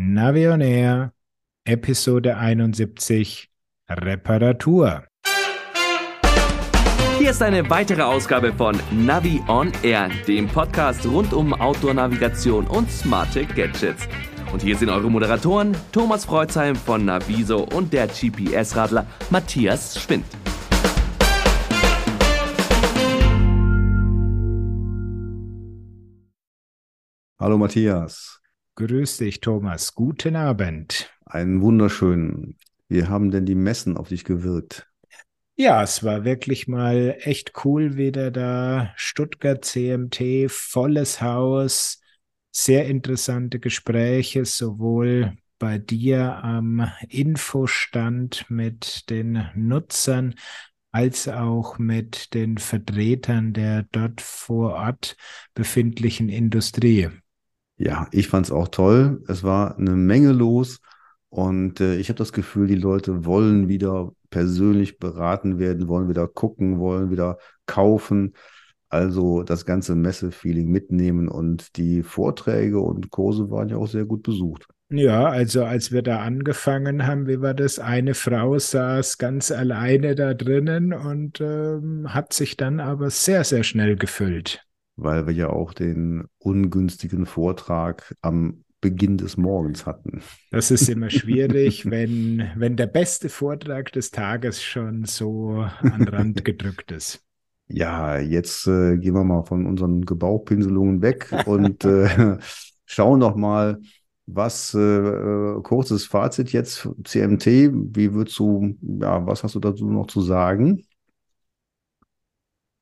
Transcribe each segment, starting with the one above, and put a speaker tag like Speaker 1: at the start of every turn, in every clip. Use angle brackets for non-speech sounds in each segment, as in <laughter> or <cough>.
Speaker 1: Navionair, Episode 71, Reparatur.
Speaker 2: Hier ist eine weitere Ausgabe von Navi on Air, dem Podcast rund um Outdoor-Navigation und smarte Gadgets. Und hier sind eure Moderatoren Thomas Freuzheim von Naviso und der GPS-Radler Matthias Schwind.
Speaker 3: Hallo Matthias.
Speaker 1: Grüß dich, Thomas. Guten Abend.
Speaker 3: Einen wunderschönen. Wie haben denn die Messen auf dich gewirkt?
Speaker 1: Ja, es war wirklich mal echt cool wieder da. Stuttgart CMT, volles Haus, sehr interessante Gespräche, sowohl bei dir am Infostand mit den Nutzern als auch mit den Vertretern der dort vor Ort befindlichen Industrie.
Speaker 3: Ja, ich fand es auch toll. Es war eine Menge los und äh, ich habe das Gefühl, die Leute wollen wieder persönlich beraten werden, wollen wieder gucken, wollen wieder kaufen. Also das ganze Messe-Feeling mitnehmen und die Vorträge und Kurse waren ja auch sehr gut besucht.
Speaker 1: Ja, also als wir da angefangen haben, wie war das? Eine Frau saß ganz alleine da drinnen und ähm, hat sich dann aber sehr, sehr schnell gefüllt
Speaker 3: weil wir ja auch den ungünstigen Vortrag am Beginn des Morgens hatten.
Speaker 1: Das ist immer <laughs> schwierig, wenn, wenn der beste Vortrag des Tages schon so an Rand gedrückt ist.
Speaker 3: Ja, jetzt äh, gehen wir mal von unseren Gebauchpinselungen weg und äh, <laughs> schauen noch mal, was äh, äh kurzes Fazit jetzt CMT. Wie würdest du, ja, was hast du dazu noch zu sagen?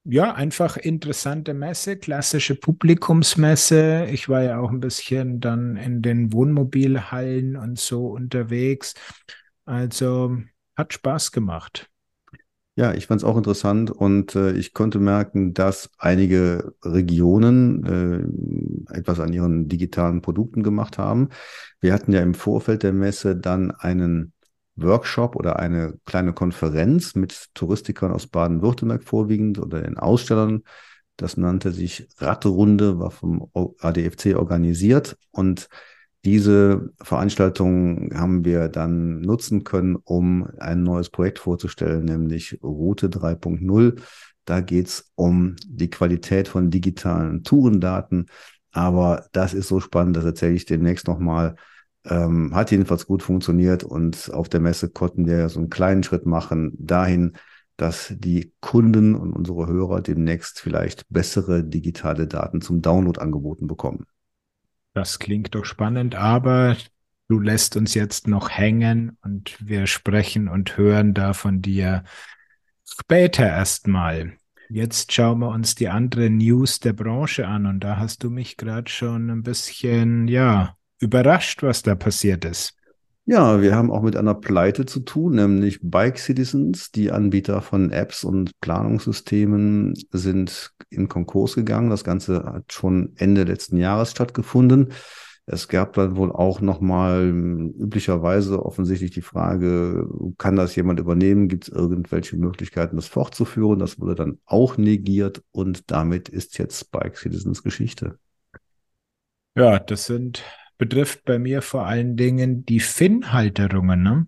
Speaker 1: Ja, einfach interessante Messe, klassische Publikumsmesse. Ich war ja auch ein bisschen dann in den Wohnmobilhallen und so unterwegs. Also hat Spaß gemacht.
Speaker 3: Ja, ich fand es auch interessant und äh, ich konnte merken, dass einige Regionen äh, etwas an ihren digitalen Produkten gemacht haben. Wir hatten ja im Vorfeld der Messe dann einen Workshop oder eine kleine Konferenz mit Touristikern aus Baden-Württemberg vorwiegend oder den Ausstellern. Das nannte sich Radrunde, war vom ADFC organisiert und diese Veranstaltung haben wir dann nutzen können, um ein neues Projekt vorzustellen, nämlich Route 3.0. Da geht es um die Qualität von digitalen Tourendaten. Aber das ist so spannend, das erzähle ich demnächst nochmal ähm, hat jedenfalls gut funktioniert und auf der Messe konnten wir so einen kleinen Schritt machen dahin, dass die Kunden und unsere Hörer demnächst vielleicht bessere digitale Daten zum Download angeboten bekommen.
Speaker 1: Das klingt doch spannend, aber du lässt uns jetzt noch hängen und wir sprechen und hören da von dir später erstmal. Jetzt schauen wir uns die andere News der Branche an und da hast du mich gerade schon ein bisschen, ja, überrascht, was da passiert ist.
Speaker 3: Ja, wir haben auch mit einer Pleite zu tun, nämlich Bike Citizens, die Anbieter von Apps und Planungssystemen, sind in Konkurs gegangen. Das Ganze hat schon Ende letzten Jahres stattgefunden. Es gab dann wohl auch nochmal üblicherweise offensichtlich die Frage, kann das jemand übernehmen? Gibt es irgendwelche Möglichkeiten, das fortzuführen? Das wurde dann auch negiert und damit ist jetzt Bike Citizens Geschichte.
Speaker 1: Ja, das sind betrifft bei mir vor allen Dingen die Fin-Halterungen. Ne?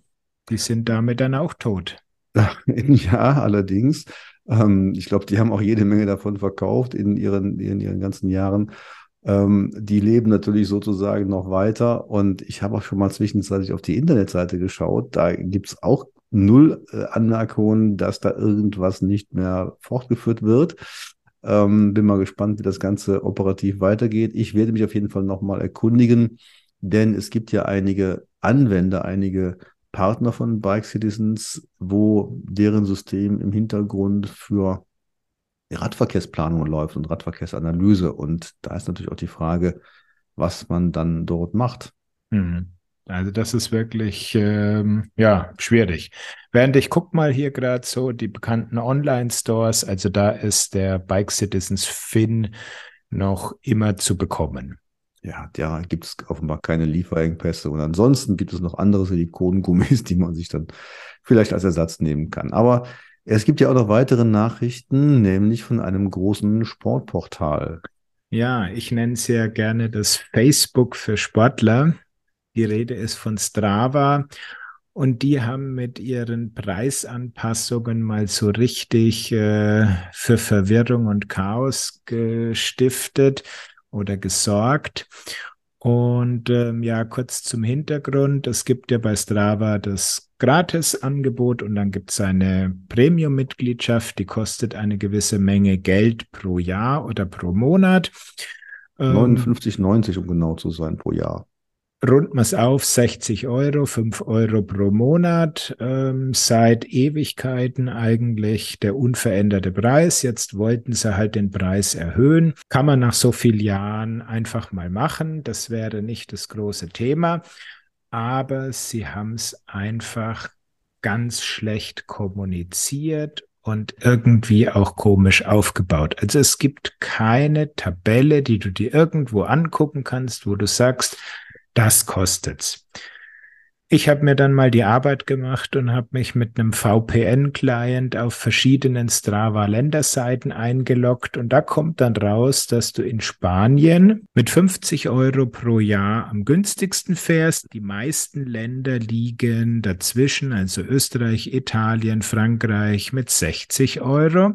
Speaker 1: Die sind damit dann auch tot. <laughs>
Speaker 3: Ja, allerdings. Ähm, ich glaube, die haben auch jede Menge davon verkauft in ihren, in ihren ganzen Jahren. Ähm, die leben natürlich sozusagen noch weiter. Und ich habe auch schon mal zwischenzeitlich auf die Internetseite geschaut. Da gibt es auch null äh, Anmerkungen, dass da irgendwas nicht mehr fortgeführt wird. Ähm, bin mal gespannt, wie das Ganze operativ weitergeht. Ich werde mich auf jeden Fall nochmal erkundigen, denn es gibt ja einige Anwender, einige Partner von Bike Citizens, wo deren System im Hintergrund für Radverkehrsplanung läuft und Radverkehrsanalyse. Und da ist natürlich auch die Frage, was man dann dort macht.
Speaker 1: Mhm. Also das ist wirklich ähm, ja schwierig. Während ich guck mal hier gerade so die bekannten Online-Stores, also da ist der Bike Citizens Fin noch immer zu bekommen.
Speaker 3: Ja, da gibt es offenbar keine Lieferengpässe und ansonsten gibt es noch andere Silikongummis, <laughs> die man sich dann vielleicht als Ersatz nehmen kann. Aber es gibt ja auch noch weitere Nachrichten, nämlich von einem großen Sportportal.
Speaker 1: Ja, ich nenne es ja gerne das Facebook für Sportler. Die Rede ist von Strava. Und die haben mit ihren Preisanpassungen mal so richtig äh, für Verwirrung und Chaos gestiftet oder gesorgt. Und ähm, ja, kurz zum Hintergrund. Es gibt ja bei Strava das Gratis-Angebot und dann gibt es eine Premium-Mitgliedschaft, die kostet eine gewisse Menge Geld pro Jahr oder pro Monat.
Speaker 3: 59,90 ähm, um genau zu sein pro Jahr
Speaker 1: rund es auf, 60 Euro, 5 Euro pro Monat, ähm, seit Ewigkeiten eigentlich der unveränderte Preis. Jetzt wollten sie halt den Preis erhöhen. Kann man nach so vielen Jahren einfach mal machen. Das wäre nicht das große Thema. Aber sie haben es einfach ganz schlecht kommuniziert und irgendwie auch komisch aufgebaut. Also es gibt keine Tabelle, die du dir irgendwo angucken kannst, wo du sagst, das kostet's. Ich habe mir dann mal die Arbeit gemacht und habe mich mit einem VPN-Client auf verschiedenen Strava-Länderseiten eingeloggt und da kommt dann raus, dass du in Spanien mit 50 Euro pro Jahr am günstigsten fährst. Die meisten Länder liegen dazwischen, also Österreich, Italien, Frankreich mit 60 Euro.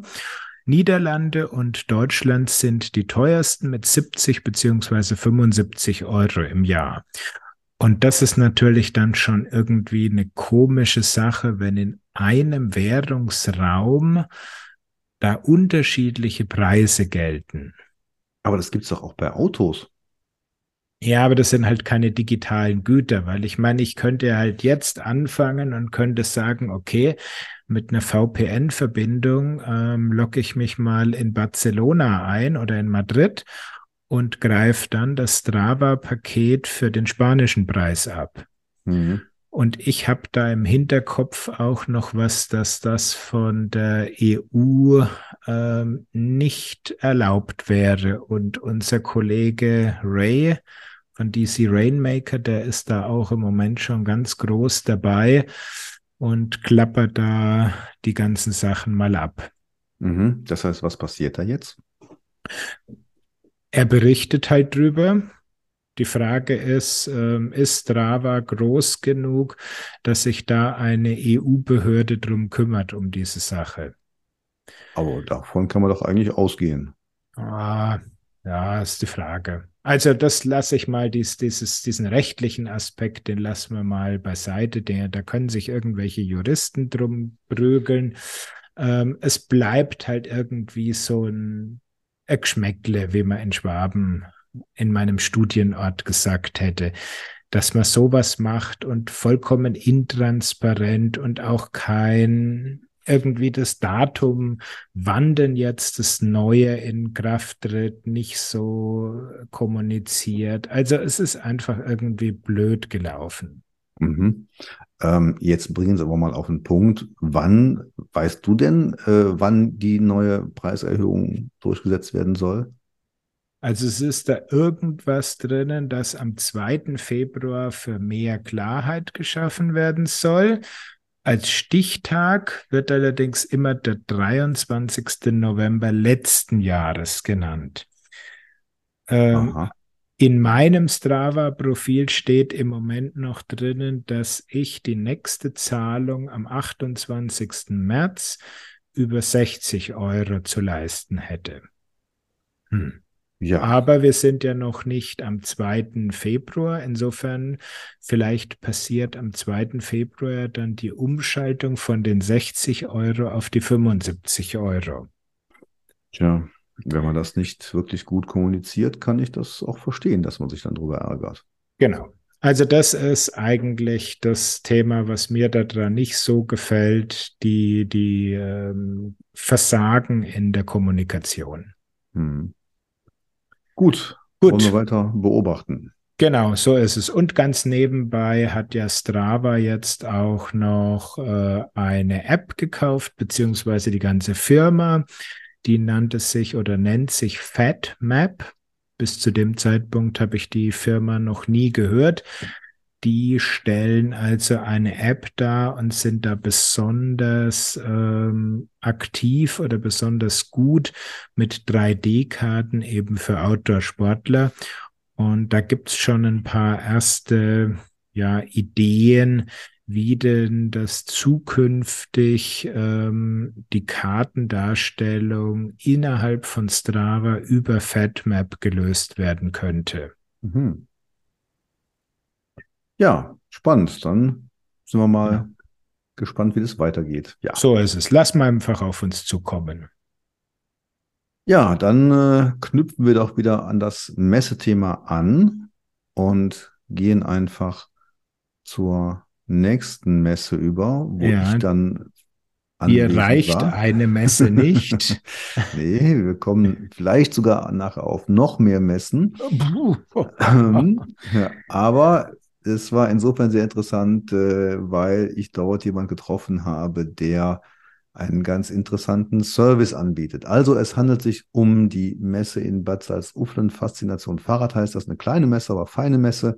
Speaker 1: Niederlande und Deutschland sind die teuersten mit 70 beziehungsweise 75 Euro im Jahr. Und das ist natürlich dann schon irgendwie eine komische Sache, wenn in einem Währungsraum da unterschiedliche Preise gelten.
Speaker 3: Aber das gibt es doch auch bei Autos.
Speaker 1: Ja, aber das sind halt keine digitalen Güter, weil ich meine, ich könnte halt jetzt anfangen und könnte sagen, okay, mit einer VPN-Verbindung ähm, logge ich mich mal in Barcelona ein oder in Madrid und greife dann das Strava-Paket für den spanischen Preis ab. Mhm. Und ich habe da im Hinterkopf auch noch was, dass das von der EU ähm, nicht erlaubt wäre. Und unser Kollege Ray von DC Rainmaker, der ist da auch im Moment schon ganz groß dabei und klappert da die ganzen Sachen mal ab.
Speaker 3: Mhm. Das heißt, was passiert da jetzt?
Speaker 1: Er berichtet halt drüber. Die Frage ist, ähm, ist Strava groß genug, dass sich da eine EU-Behörde drum kümmert, um diese Sache?
Speaker 3: Aber davon kann man doch eigentlich ausgehen.
Speaker 1: Ah, ja, ist die Frage. Also das lasse ich mal, dies, dieses, diesen rechtlichen Aspekt, den lassen wir mal beiseite. Der, da können sich irgendwelche Juristen drum prügeln. Ähm, es bleibt halt irgendwie so ein Geschmäckle, wie man in Schwaben in meinem Studienort gesagt hätte, dass man sowas macht und vollkommen intransparent und auch kein irgendwie das Datum, wann denn jetzt das Neue in Kraft tritt, nicht so kommuniziert. Also es ist einfach irgendwie blöd gelaufen.
Speaker 3: Mhm. Ähm, jetzt bringen Sie aber mal auf den Punkt. Wann, weißt du denn, äh, wann die neue Preiserhöhung durchgesetzt werden soll?
Speaker 1: Also es ist da irgendwas drinnen, das am 2. Februar für mehr Klarheit geschaffen werden soll. Als Stichtag wird allerdings immer der 23. November letzten Jahres genannt. Ähm, in meinem Strava-Profil steht im Moment noch drinnen, dass ich die nächste Zahlung am 28. März über 60 Euro zu leisten hätte. Hm. Ja. Aber wir sind ja noch nicht am 2. Februar. Insofern vielleicht passiert am 2. Februar dann die Umschaltung von den 60 Euro auf die 75 Euro.
Speaker 3: Tja, wenn man das nicht wirklich gut kommuniziert, kann ich das auch verstehen, dass man sich dann darüber ärgert.
Speaker 1: Genau. Also das ist eigentlich das Thema, was mir daran nicht so gefällt, die, die ähm, Versagen in der Kommunikation. Hm.
Speaker 3: Gut, Gut. Wollen wir weiter beobachten.
Speaker 1: Genau, so ist es. Und ganz nebenbei hat ja Strava jetzt auch noch äh, eine App gekauft, beziehungsweise die ganze Firma. Die nannte sich oder nennt sich FatMap. Bis zu dem Zeitpunkt habe ich die Firma noch nie gehört. Die stellen also eine App dar und sind da besonders ähm, aktiv oder besonders gut mit 3D-Karten eben für Outdoor-Sportler. Und da gibt's schon ein paar erste ja, Ideen, wie denn das zukünftig ähm, die Kartendarstellung innerhalb von Strava über FatMap gelöst werden könnte. Mhm.
Speaker 3: Ja, spannend. Dann sind wir mal ja. gespannt, wie das weitergeht.
Speaker 1: Ja. So ist es. Lass mal einfach auf uns zukommen.
Speaker 3: Ja, dann äh, knüpfen wir doch wieder an das Messethema an und gehen einfach zur nächsten Messe über, wo ja, ich dann
Speaker 1: Mir reicht war. eine Messe nicht. <laughs>
Speaker 3: nee, wir kommen vielleicht sogar nachher auf noch mehr Messen. Ähm, ja, aber es war insofern sehr interessant, äh, weil ich dort jemand getroffen habe, der einen ganz interessanten Service anbietet. Also es handelt sich um die Messe in Bad Salzuflen. Faszination Fahrrad heißt das, eine kleine Messe, aber feine Messe.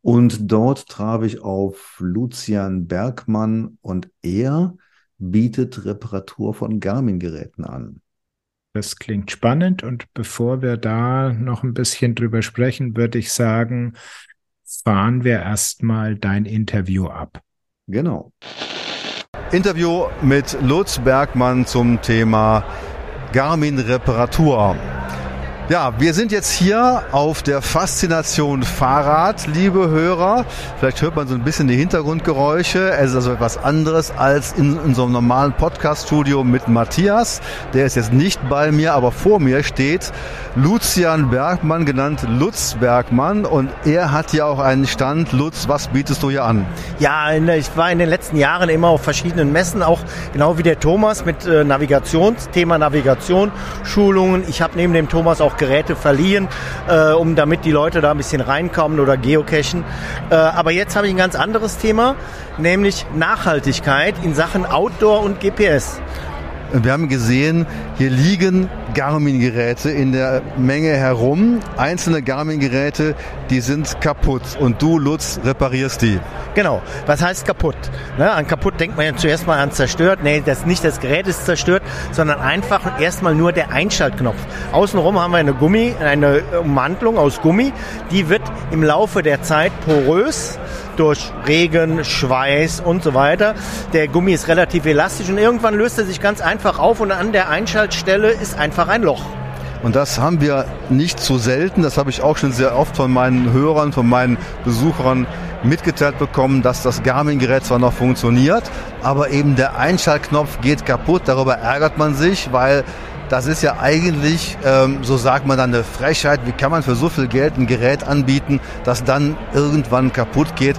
Speaker 3: Und dort traf ich auf Lucian Bergmann und er bietet Reparatur von Garmin-Geräten an.
Speaker 1: Das klingt spannend und bevor wir da noch ein bisschen drüber sprechen, würde ich sagen, fahren wir erstmal dein Interview ab.
Speaker 3: Genau. Interview mit Lutz Bergmann zum Thema Garmin Reparatur. Ja, wir sind jetzt hier auf der Faszination Fahrrad, liebe Hörer. Vielleicht hört man so ein bisschen die Hintergrundgeräusche. Es ist also etwas anderes als in, in so normalen Podcast-Studio mit Matthias. Der ist jetzt nicht bei mir, aber vor mir steht Lucian Bergmann, genannt Lutz Bergmann. Und er hat hier auch einen Stand. Lutz, was bietest du hier an?
Speaker 4: Ja, ich war in den letzten Jahren immer auf verschiedenen Messen, auch genau wie der Thomas mit äh, Navigations, Thema Navigation, Schulungen. Ich habe neben dem Thomas auch Geräte verliehen, äh, um damit die Leute da ein bisschen reinkommen oder geocachen. Äh, aber jetzt habe ich ein ganz anderes Thema, nämlich Nachhaltigkeit in Sachen Outdoor und GPS.
Speaker 3: Wir haben gesehen, hier liegen Garmin-Geräte in der Menge herum. Einzelne Garmin-Geräte, die sind kaputt und du, Lutz, reparierst die.
Speaker 4: Genau. Was heißt kaputt? Ne, an kaputt denkt man ja zuerst mal an zerstört. Nee, das nicht das Gerät ist zerstört, sondern einfach erstmal nur der Einschaltknopf. Außenrum haben wir eine Gummi, eine Ummantelung aus Gummi. Die wird im Laufe der Zeit porös durch Regen, Schweiß und so weiter. Der Gummi ist relativ elastisch und irgendwann löst er sich ganz einfach auf und an der Einschaltstelle ist einfach ein Loch.
Speaker 3: Und das haben wir nicht so selten. Das habe ich auch schon sehr oft von meinen Hörern, von meinen Besuchern mitgeteilt bekommen, dass das Garmin-Gerät zwar noch funktioniert, aber eben der Einschaltknopf geht kaputt. Darüber ärgert man sich, weil das ist ja eigentlich, ähm, so sagt man dann, eine Frechheit. Wie kann man für so viel Geld ein Gerät anbieten, das dann irgendwann kaputt geht?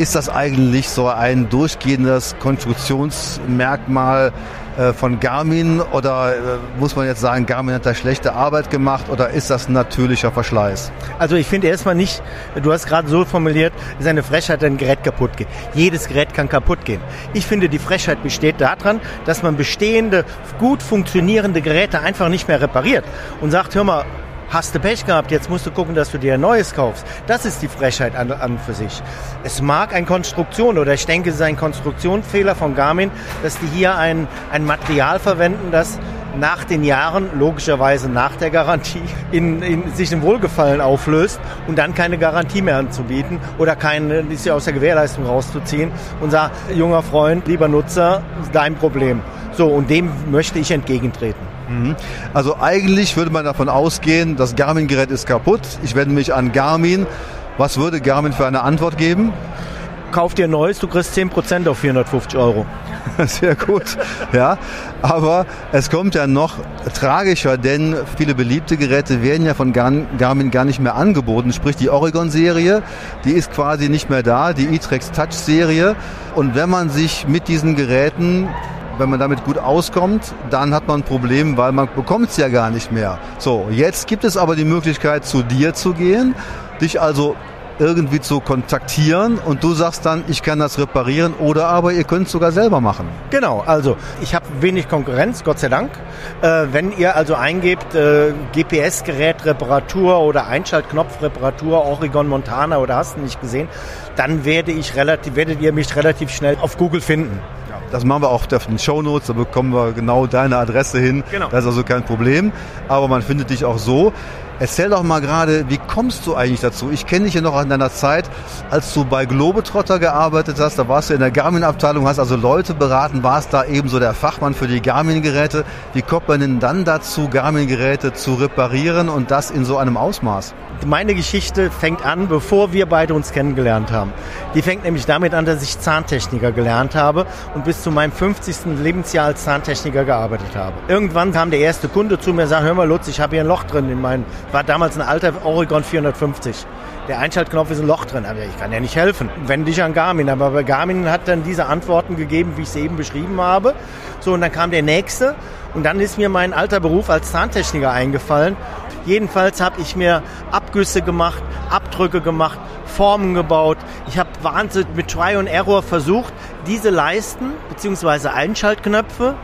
Speaker 3: Ist das eigentlich so ein durchgehendes Konstruktionsmerkmal äh, von Garmin oder äh, muss man jetzt sagen, Garmin hat da schlechte Arbeit gemacht oder ist das ein natürlicher Verschleiß?
Speaker 4: Also ich finde erstmal nicht, du hast gerade so formuliert, ist eine Frechheit, wenn ein Gerät kaputt geht. Jedes Gerät kann kaputt gehen. Ich finde, die Frechheit besteht daran, dass man bestehende, gut funktionierende Geräte einfach nicht mehr repariert und sagt, hör mal, hast du Pech gehabt, jetzt musst du gucken, dass du dir ein neues kaufst. Das ist die Frechheit an, an für sich. Es mag eine Konstruktion oder ich denke, es ist ein Konstruktionsfehler von Garmin, dass die hier ein, ein Material verwenden, das nach den Jahren, logischerweise nach der Garantie, in, in sich im Wohlgefallen auflöst und dann keine Garantie mehr anzubieten oder keine, ist ja aus der Gewährleistung rauszuziehen und sagt, junger Freund, lieber Nutzer, dein Problem. So, und dem möchte ich entgegentreten.
Speaker 3: Mhm. Also eigentlich würde man davon ausgehen, das Garmin-Gerät ist kaputt. Ich wende mich an Garmin. Was würde Garmin für eine Antwort geben?
Speaker 4: Kauf dir neues, du kriegst 10% auf 450 Euro. <laughs>
Speaker 3: Sehr gut, ja. Aber es kommt ja noch tragischer, denn viele beliebte Geräte werden ja von Garmin gar nicht mehr angeboten. Sprich, die Oregon-Serie, die ist quasi nicht mehr da, die e-Trex Touch-Serie. Und wenn man sich mit diesen Geräten wenn man damit gut auskommt, dann hat man ein Problem, weil man bekommt es ja gar nicht mehr. So, jetzt gibt es aber die Möglichkeit, zu dir zu gehen, dich also irgendwie zu kontaktieren und du sagst dann, ich kann das reparieren oder aber ihr könnt es sogar selber machen.
Speaker 4: Genau, also ich habe wenig Konkurrenz, Gott sei Dank. Äh, wenn ihr also eingebt äh, GPS-Gerät Reparatur oder Einschaltknopf Reparatur Oregon Montana oder hast du nicht gesehen, dann werde ich relativ, werdet ihr mich relativ schnell auf Google finden.
Speaker 3: Das machen wir auch auf den Show Notes, da bekommen wir genau deine Adresse hin. Genau. Das ist also kein Problem. Aber man findet dich auch so. Erzähl doch mal gerade, wie kommst du eigentlich dazu? Ich kenne dich ja noch an deiner Zeit, als du bei Globetrotter gearbeitet hast. Da warst du in der Garmin-Abteilung, hast also Leute beraten, warst da ebenso der Fachmann für die Garmin-Geräte. Wie kommt man denn dann dazu, Garmin-Geräte zu reparieren und das in so einem Ausmaß?
Speaker 4: Meine Geschichte fängt an, bevor wir beide uns kennengelernt haben. Die fängt nämlich damit an, dass ich Zahntechniker gelernt habe und bis zu meinem 50. Lebensjahr als Zahntechniker gearbeitet habe. Irgendwann kam der erste Kunde zu mir und sagte, hör mal Lutz, ich habe hier ein Loch drin in meinem, war damals ein alter Oregon 450 der Einschaltknopf ist ein Loch drin. Aber ich kann ja nicht helfen. Wende dich an Garmin. Aber Garmin hat dann diese Antworten gegeben, wie ich sie eben beschrieben habe. So, und dann kam der nächste. Und dann ist mir mein alter Beruf als Zahntechniker eingefallen. Jedenfalls habe ich mir Abgüsse gemacht, Abdrücke gemacht, Formen gebaut. Ich habe wahnsinnig mit Try and Error versucht, diese Leisten bzw. Einschaltknöpfe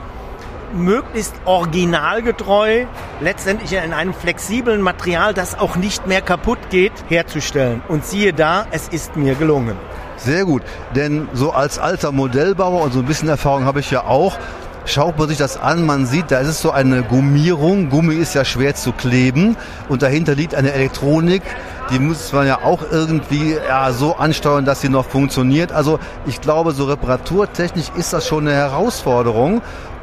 Speaker 4: möglichst originalgetreu, letztendlich in einem flexiblen Material, das auch nicht mehr kaputt geht, herzustellen. Und siehe da, es ist mir gelungen.
Speaker 3: Sehr gut, denn so als alter Modellbauer und so ein bisschen Erfahrung habe ich ja auch, schaut man sich das an, man sieht, da ist es so eine Gummierung. Gummi ist ja schwer zu kleben und dahinter liegt eine Elektronik, die muss man ja auch irgendwie ja, so ansteuern, dass sie noch funktioniert. Also ich glaube, so reparaturtechnisch ist das schon eine Herausforderung.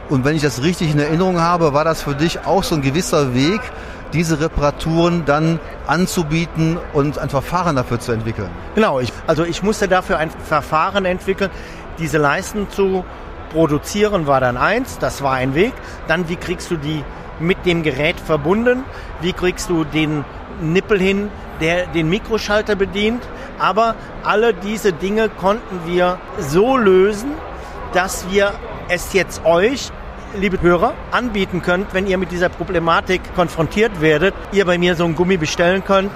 Speaker 3: Und wenn ich das richtig in Erinnerung habe, war das für dich auch so ein gewisser Weg, diese Reparaturen dann anzubieten und ein Verfahren dafür zu entwickeln.
Speaker 4: Genau, ich, also ich musste dafür ein Verfahren entwickeln, diese Leisten zu produzieren war dann eins, das war ein Weg. Dann, wie kriegst du die mit dem Gerät verbunden? Wie kriegst du den Nippel hin, der den Mikroschalter bedient? Aber alle diese Dinge konnten wir so lösen, dass wir es jetzt euch liebe Hörer, anbieten könnt, wenn ihr mit dieser Problematik konfrontiert werdet, ihr bei mir so ein Gummi bestellen könnt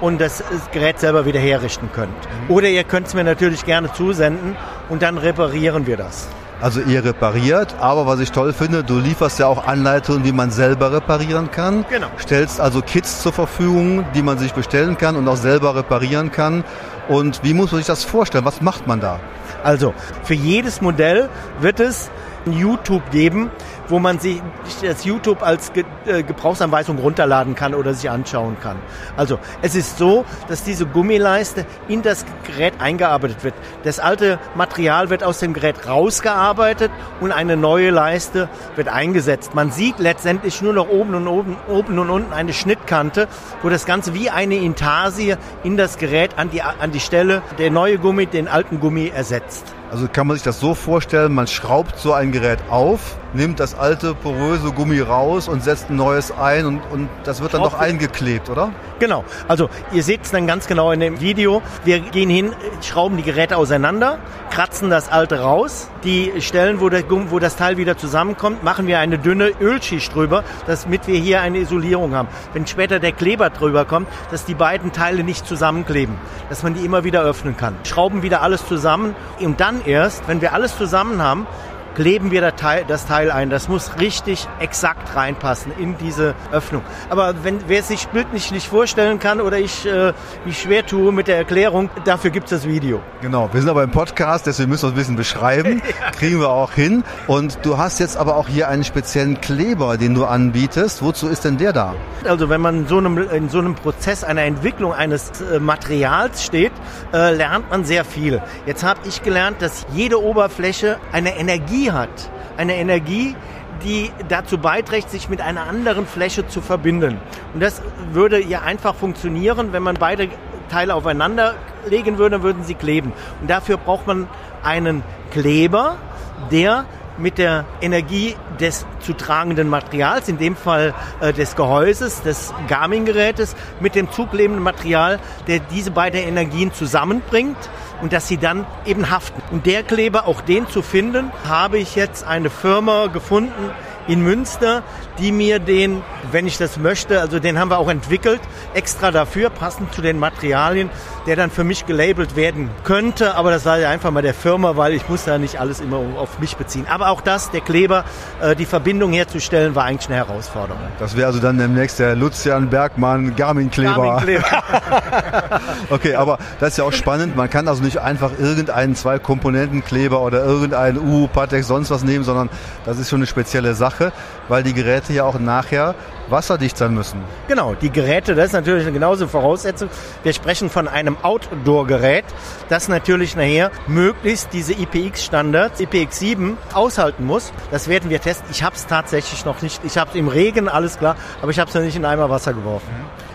Speaker 4: und das Gerät selber wieder herrichten könnt. Oder ihr könnt es mir natürlich gerne zusenden und dann reparieren wir das.
Speaker 3: Also ihr repariert, aber was ich toll finde, du lieferst ja auch Anleitungen, wie man selber reparieren kann.
Speaker 4: Genau.
Speaker 3: Stellst also Kits zur Verfügung, die man sich bestellen kann und auch selber reparieren kann. Und wie muss man sich das vorstellen? Was macht man da?
Speaker 4: Also, für jedes Modell wird es YouTube geben, wo man sich das YouTube als äh, Gebrauchsanweisung runterladen kann oder sich anschauen kann. Also es ist so, dass diese Gummileiste in das Gerät eingearbeitet wird. Das alte Material wird aus dem Gerät rausgearbeitet und eine neue Leiste wird eingesetzt. Man sieht letztendlich nur noch oben und oben, oben und unten eine Schnittkante, wo das Ganze wie eine Intarsie in das Gerät an die, an die Stelle der neue Gummi den alten Gummi ersetzt.
Speaker 3: Also kann man sich das so vorstellen, man schraubt so ein Gerät auf, nimmt das alte poröse Gummi raus und setzt ein neues ein und, und das wird dann doch eingeklebt, oder?
Speaker 4: Genau. Also ihr seht es dann ganz genau in dem Video. Wir gehen hin, schrauben die Geräte auseinander, kratzen das alte raus. Die Stellen, wo, der, wo das Teil wieder zusammenkommt, machen wir eine dünne Ölschicht drüber, damit wir hier eine Isolierung haben. Wenn später der Kleber drüber kommt, dass die beiden Teile nicht zusammenkleben, dass man die immer wieder öffnen kann. Schrauben wieder alles zusammen und dann erst, wenn wir alles zusammen haben, kleben wir das Teil, das Teil ein. Das muss richtig exakt reinpassen in diese Öffnung. Aber wenn wer es sich bildlich nicht vorstellen kann oder ich äh, mich schwer tue mit der Erklärung, dafür gibt es das Video.
Speaker 3: Genau, wir sind aber im Podcast, deswegen müssen wir es ein bisschen beschreiben. <laughs> Kriegen wir auch hin. Und du hast jetzt aber auch hier einen speziellen Kleber, den du anbietest. Wozu ist denn der da?
Speaker 4: Also wenn man in so einem, in so einem Prozess einer Entwicklung eines äh, Materials steht, äh, lernt man sehr viel. Jetzt habe ich gelernt, dass jede Oberfläche eine Energie Energie hat. Eine Energie, die dazu beiträgt, sich mit einer anderen Fläche zu verbinden. Und das würde ja einfach funktionieren, wenn man beide Teile aufeinander legen würde, würden sie kleben. Und dafür braucht man einen Kleber, der mit der Energie des zu tragenden Materials, in dem Fall äh, des Gehäuses, des Garmin-Gerätes, mit dem zuglebenden Material, der diese beiden Energien zusammenbringt und dass sie dann eben haften. Und der Kleber, auch den zu finden, habe ich jetzt eine Firma gefunden, in Münster, die mir den, wenn ich das möchte, also den haben wir auch entwickelt, extra dafür, passend zu den Materialien, der dann für mich gelabelt werden könnte. Aber das war ja einfach mal der Firma, weil ich muss da nicht alles immer auf mich beziehen. Aber auch das, der Kleber, äh, die Verbindung herzustellen, war eigentlich eine Herausforderung.
Speaker 3: Das wäre also dann demnächst der Lucian Bergmann Garmin-Kleber. Garmin <laughs> okay, aber das ist ja auch spannend. Man kann also nicht einfach irgendeinen zwei Komponenten Kleber oder irgendeinen U, Patex, sonst was nehmen, sondern das ist schon eine spezielle Sache. Sache, weil die Geräte ja auch nachher wasserdicht sein müssen.
Speaker 4: Genau, die Geräte, das ist natürlich eine genauso Voraussetzung. Wir sprechen von einem Outdoor-Gerät, das natürlich nachher möglichst diese IPX-Standards, IPX7, aushalten muss. Das werden wir testen. Ich habe es tatsächlich noch nicht. Ich habe es im Regen, alles klar, aber ich habe es noch nicht in Eimer Wasser geworfen.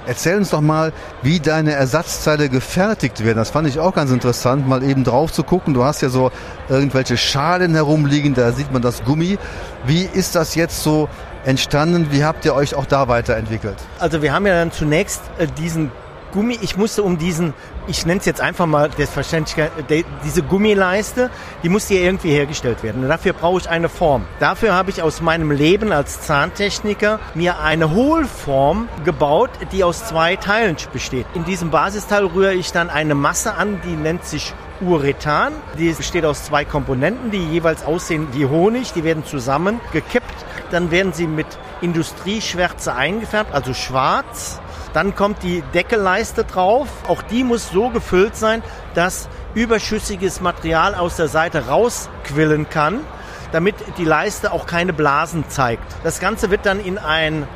Speaker 3: Erzähl uns doch mal, wie deine Ersatzteile gefertigt werden. Das fand ich auch ganz interessant, mal eben drauf zu gucken. Du hast ja so irgendwelche Schalen herumliegen, da sieht man das Gummi. Wie ist das jetzt so entstanden? Wie habt ihr euch auch da weiterentwickelt?
Speaker 4: Also wir haben ja dann zunächst äh, diesen Gummi, ich musste um diesen, ich nenne es jetzt einfach mal Selbstverständlichkeit, diese Gummileiste, die musste ja irgendwie hergestellt werden. Und dafür brauche ich eine Form. Dafür habe ich aus meinem Leben als Zahntechniker mir eine Hohlform gebaut, die aus zwei Teilen besteht. In diesem Basisteil rühre ich dann eine Masse an, die nennt sich Urethan. Die besteht aus zwei Komponenten, die jeweils aussehen wie Honig. Die werden zusammen gekippt. Dann werden sie mit Industrieschwärze eingefärbt, also schwarz. Dann kommt die Deckelleiste drauf. Auch die muss so gefüllt sein, dass überschüssiges Material aus der Seite rausquillen kann, damit die Leiste auch keine Blasen zeigt. Das Ganze wird dann in ein,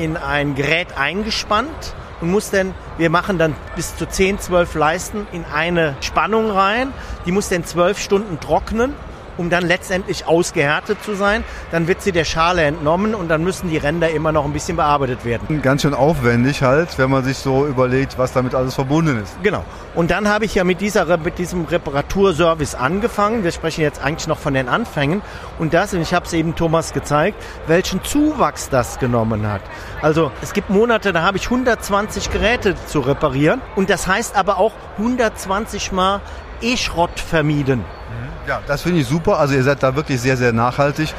Speaker 4: in ein Gerät eingespannt und muss dann, wir machen dann bis zu 10, 12 Leisten in eine Spannung rein. Die muss dann 12 Stunden trocknen um dann letztendlich ausgehärtet zu sein. Dann wird sie der Schale entnommen und dann müssen die Ränder immer noch ein bisschen bearbeitet werden.
Speaker 3: Ganz schön aufwendig halt, wenn man sich so überlegt, was damit alles verbunden ist.
Speaker 4: Genau. Und dann habe ich ja mit, dieser, mit diesem Reparaturservice angefangen. Wir sprechen jetzt eigentlich noch von den Anfängen. Und das, und ich habe es eben Thomas gezeigt, welchen Zuwachs das genommen hat. Also es gibt Monate, da habe ich 120 Geräte zu reparieren. Und das heißt aber auch 120 Mal E-Schrott vermieden.
Speaker 3: Ja, das finde ich super. Also ihr seid da wirklich sehr, sehr nachhaltig.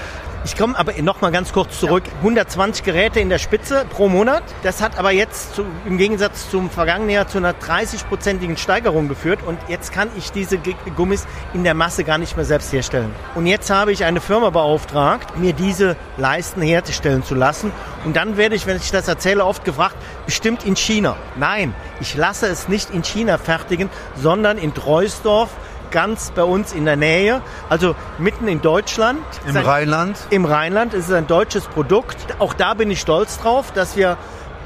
Speaker 4: Ich komme aber noch mal ganz kurz zurück. 120 Geräte in der Spitze pro Monat. Das hat aber jetzt zu, im Gegensatz zum vergangenen Jahr zu einer 30-prozentigen Steigerung geführt. Und jetzt kann ich diese Gummis in der Masse gar nicht mehr selbst herstellen. Und jetzt habe ich eine Firma beauftragt, mir diese Leisten herstellen zu lassen. Und dann werde ich, wenn ich das erzähle, oft gefragt, bestimmt in China. Nein, ich lasse es nicht in China fertigen, sondern in Treusdorf ganz bei uns in der Nähe, also mitten in Deutschland.
Speaker 3: Im Rheinland?
Speaker 4: Im Rheinland ist es ein deutsches Produkt. Auch da bin ich stolz drauf, dass wir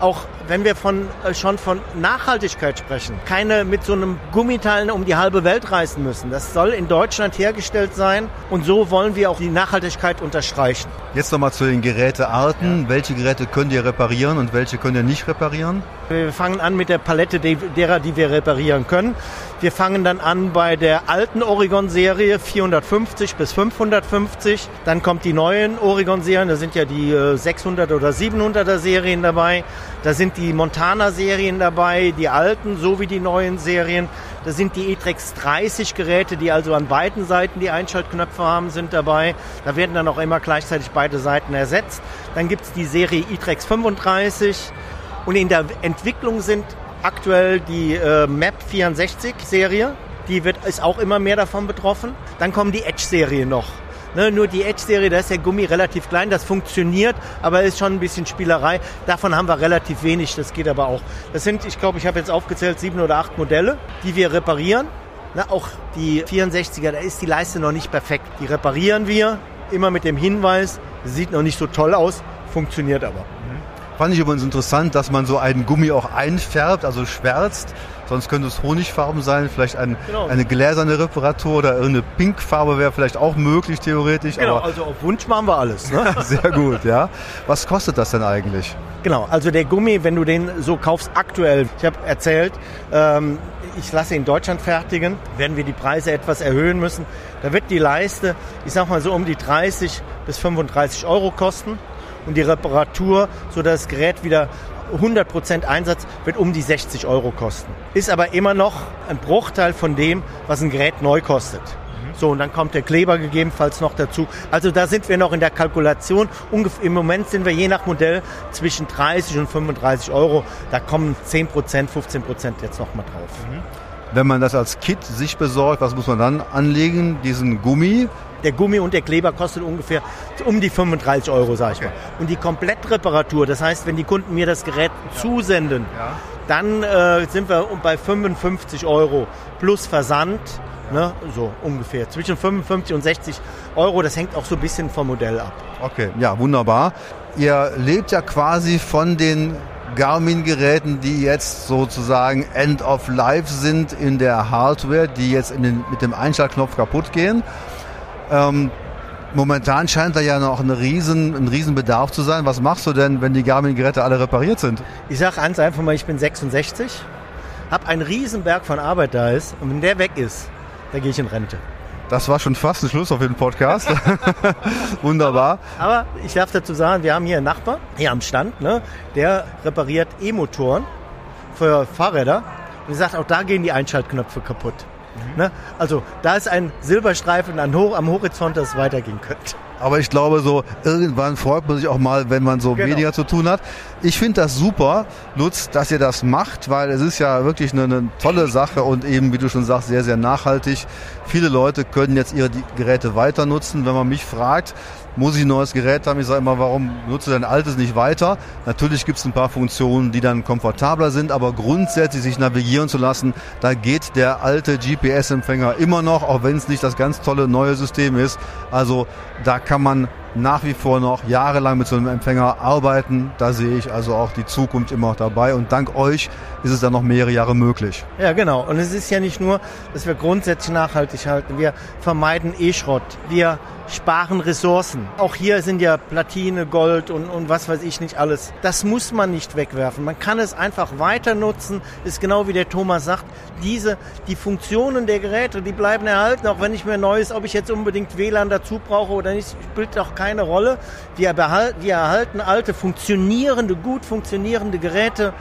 Speaker 4: auch wenn wir von, äh, schon von Nachhaltigkeit sprechen, keine mit so einem Gummiteil um die halbe Welt reisen müssen. Das soll in Deutschland hergestellt sein und so wollen wir auch die Nachhaltigkeit unterstreichen.
Speaker 3: Jetzt nochmal zu den Gerätearten. Ja. Welche Geräte könnt ihr reparieren und welche könnt ihr nicht reparieren?
Speaker 4: Wir fangen an mit der Palette derer, die wir reparieren können. Wir fangen dann an bei der alten Oregon-Serie 450 bis 550. Dann kommt die neuen Oregon-Serien, da sind ja die 600 äh, oder 700er Serien dabei. Da sind die Montana-Serien dabei, die alten sowie die neuen Serien. Da sind die E-Trex 30 Geräte, die also an beiden Seiten die Einschaltknöpfe haben, sind dabei. Da werden dann auch immer gleichzeitig beide Seiten ersetzt. Dann gibt es die Serie E-Trex 35. Und in der Entwicklung sind aktuell die äh, Map 64 Serie. Die wird, ist auch immer mehr davon betroffen. Dann kommen die Edge-Serie noch. Ne, nur die Edge-Serie, da ist der Gummi relativ klein, das funktioniert, aber ist schon ein bisschen Spielerei. Davon haben wir relativ wenig, das geht aber auch. Das sind, ich glaube, ich habe jetzt aufgezählt, sieben oder acht Modelle, die wir reparieren. Na, auch die 64er, da ist die Leiste noch nicht perfekt. Die reparieren wir, immer mit dem Hinweis, sieht noch nicht so toll aus, funktioniert aber.
Speaker 3: Fand ich übrigens interessant, dass man so einen Gummi auch einfärbt, also schwärzt. Sonst könnte es Honigfarben sein, vielleicht ein, genau. eine gläserne Reparatur oder irgendeine Pinkfarbe wäre vielleicht auch möglich theoretisch.
Speaker 4: Genau, also auf Wunsch machen wir alles.
Speaker 3: Ne? <laughs> Sehr gut, ja. Was kostet das denn eigentlich?
Speaker 4: Genau, also der Gummi, wenn du den so kaufst aktuell, ich habe erzählt, ähm, ich lasse ihn in Deutschland fertigen, werden wir die Preise etwas erhöhen müssen. Da wird die Leiste, ich sag mal so um die 30 bis 35 Euro kosten und die Reparatur, so das Gerät wieder 100% Einsatz wird um die 60 Euro kosten. Ist aber immer noch ein Bruchteil von dem, was ein Gerät neu kostet. So, und dann kommt der Kleber gegebenenfalls noch dazu. Also da sind wir noch in der Kalkulation. Im Moment sind wir je nach Modell zwischen 30 und 35 Euro. Da kommen 10% 15% jetzt noch mal drauf. Mhm.
Speaker 3: Wenn man das als Kit sich besorgt, was muss man dann anlegen? Diesen Gummi,
Speaker 4: der Gummi und der Kleber kostet ungefähr um die 35 Euro, sag ich okay. mal. Und die Komplettreparatur, das heißt, wenn die Kunden mir das Gerät ja. zusenden, ja. dann äh, sind wir bei 55 Euro plus Versand Ne? So ungefähr. Zwischen 55 und 60 Euro. Das hängt auch so ein bisschen vom Modell ab.
Speaker 3: Okay, ja, wunderbar. Ihr lebt ja quasi von den Garmin-Geräten, die jetzt sozusagen End of Life sind in der Hardware, die jetzt den, mit dem Einschaltknopf kaputt gehen. Ähm, momentan scheint da ja noch eine riesen, ein Riesenbedarf zu sein. Was machst du denn, wenn die Garmin-Geräte alle repariert sind?
Speaker 4: Ich sage eins einfach mal, ich bin 66, habe einen Riesenberg von Arbeit da ist und wenn der weg ist, dann gehe ich in Rente.
Speaker 3: Das war schon fast ein Schluss auf den Podcast. <laughs> Wunderbar.
Speaker 4: Aber, aber, ich darf dazu sagen, wir haben hier einen Nachbar, hier am Stand, ne, der repariert E-Motoren für Fahrräder. Und sagt, auch da gehen die Einschaltknöpfe kaputt. Mhm. Ne? Also da ist ein Silberstreifen am Horizont, das weitergehen könnte.
Speaker 3: Aber ich glaube, so irgendwann freut man sich auch mal, wenn man so genau. weniger zu tun hat. Ich finde das super, Lutz, dass ihr das macht, weil es ist ja wirklich eine, eine, tolle Sache und eben, wie du schon sagst, sehr, sehr nachhaltig. Viele Leute können jetzt ihre Geräte weiter nutzen. Wenn man mich fragt, muss ich ein neues Gerät haben. Ich sage immer, warum nutze dein altes nicht weiter? Natürlich gibt es ein paar Funktionen, die dann komfortabler sind, aber grundsätzlich sich navigieren zu lassen, da geht der alte GPS-Empfänger immer noch, auch wenn es nicht das ganz tolle neue System ist. Also da kann man nach wie vor noch jahrelang mit so einem Empfänger arbeiten. Da sehe ich also auch die Zukunft immer noch dabei. Und dank euch ist es dann noch mehrere Jahre möglich.
Speaker 4: Ja, genau. Und es ist ja nicht nur, dass wir grundsätzlich nachhaltig halten. Wir vermeiden E-Schrott. Wir sparen Ressourcen. Auch hier sind ja Platine, Gold und, und was weiß ich nicht alles. Das muss man nicht wegwerfen. Man kann es einfach weiter nutzen. Ist genau wie der Thomas sagt. Diese, die Funktionen der Geräte, die bleiben erhalten. Auch wenn ich mir neues, ob ich jetzt unbedingt WLAN dazu brauche oder nicht, spielt doch keine Rolle. Wir, behalten, wir erhalten alte, funktionierende, gut funktionierende Geräte.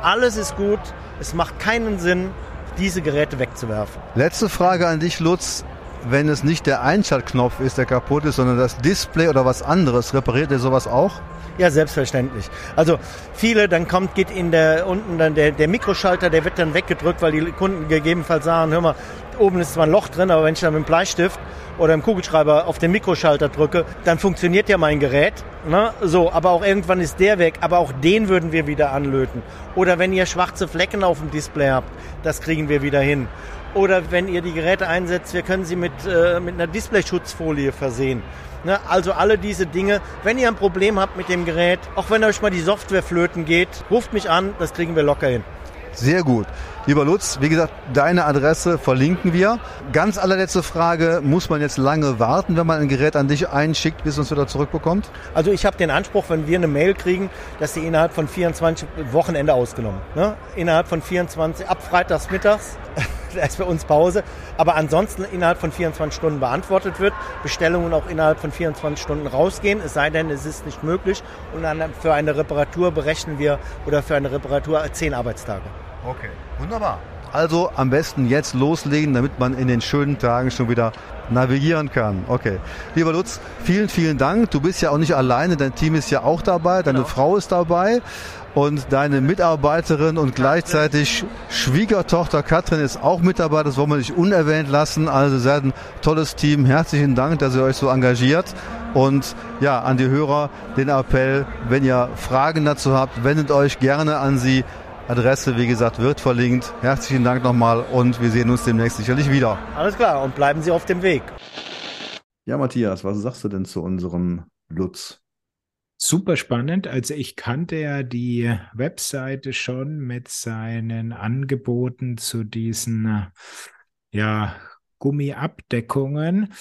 Speaker 4: Alles ist gut. Es macht keinen Sinn, diese Geräte wegzuwerfen.
Speaker 3: Letzte Frage an dich, Lutz. Wenn es nicht der Einschaltknopf ist, der kaputt ist, sondern das Display oder was anderes, repariert ihr sowas auch?
Speaker 4: Ja, selbstverständlich. Also viele, dann kommt, geht in der unten dann der, der Mikroschalter, der wird dann weggedrückt, weil die Kunden gegebenenfalls sagen, hör mal, oben ist zwar ein Loch drin, aber wenn ich dann mit dem Bleistift oder im Kugelschreiber auf den Mikroschalter drücke, dann funktioniert ja mein Gerät. Ne? So, aber auch irgendwann ist der weg. Aber auch den würden wir wieder anlöten. Oder wenn ihr schwarze Flecken auf dem Display habt, das kriegen wir wieder hin. Oder wenn ihr die Geräte einsetzt, wir können sie mit, äh, mit einer Displayschutzfolie versehen. Ne? Also alle diese Dinge. Wenn ihr ein Problem habt mit dem Gerät, auch wenn euch mal die Software flöten geht, ruft mich an, das kriegen wir locker hin.
Speaker 3: Sehr gut. Lieber Lutz, wie gesagt, deine Adresse verlinken wir. Ganz allerletzte Frage, muss man jetzt lange warten, wenn man ein Gerät an dich einschickt, bis es wieder zurückbekommt?
Speaker 4: Also ich habe den Anspruch, wenn wir eine Mail kriegen, dass sie innerhalb von 24 Wochenende ausgenommen. Ne? Innerhalb von 24, ab freitags mittags, <laughs> da ist bei uns Pause, aber ansonsten innerhalb von 24 Stunden beantwortet wird, Bestellungen auch innerhalb von 24 Stunden rausgehen, es sei denn, es ist nicht möglich und für eine Reparatur berechnen wir oder für eine Reparatur 10 Arbeitstage.
Speaker 3: Okay, wunderbar. Also am besten jetzt loslegen, damit man in den schönen Tagen schon wieder navigieren kann. Okay. Lieber Lutz, vielen, vielen Dank. Du bist ja auch nicht alleine, dein Team ist ja auch dabei, deine genau. Frau ist dabei und deine Mitarbeiterin und gleichzeitig Schwiegertochter Katrin ist auch mit dabei. Das wollen wir nicht unerwähnt lassen. Also seid ein tolles Team. Herzlichen Dank, dass ihr euch so engagiert. Und ja, an die Hörer den Appell, wenn ihr Fragen dazu habt, wendet euch gerne an sie. Adresse, wie gesagt, wird verlinkt. Herzlichen Dank nochmal und wir sehen uns demnächst sicherlich wieder.
Speaker 4: Alles klar und bleiben Sie auf dem Weg.
Speaker 3: Ja, Matthias, was sagst du denn zu unserem Lutz?
Speaker 1: Super spannend. Also ich kannte ja die Webseite schon mit seinen Angeboten zu diesen ja, Gummiabdeckungen.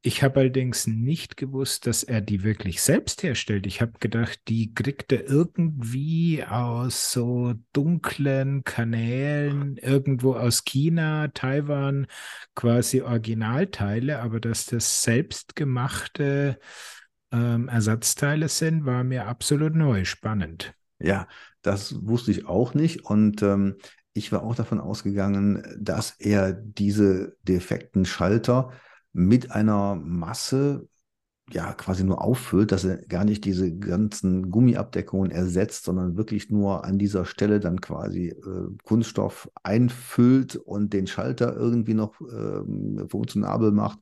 Speaker 1: Ich habe allerdings nicht gewusst, dass er die wirklich selbst herstellt. Ich habe gedacht, die kriegt er irgendwie aus so dunklen Kanälen, irgendwo aus China, Taiwan, quasi Originalteile, aber dass das selbstgemachte ähm, Ersatzteile sind, war mir absolut neu, spannend.
Speaker 3: Ja, das wusste ich auch nicht und ähm, ich war auch davon ausgegangen, dass er diese defekten Schalter mit einer Masse ja quasi nur auffüllt, dass er gar nicht diese ganzen Gummiabdeckungen ersetzt, sondern wirklich nur an dieser Stelle dann quasi äh, Kunststoff einfüllt und den Schalter irgendwie noch äh, funktionabel macht.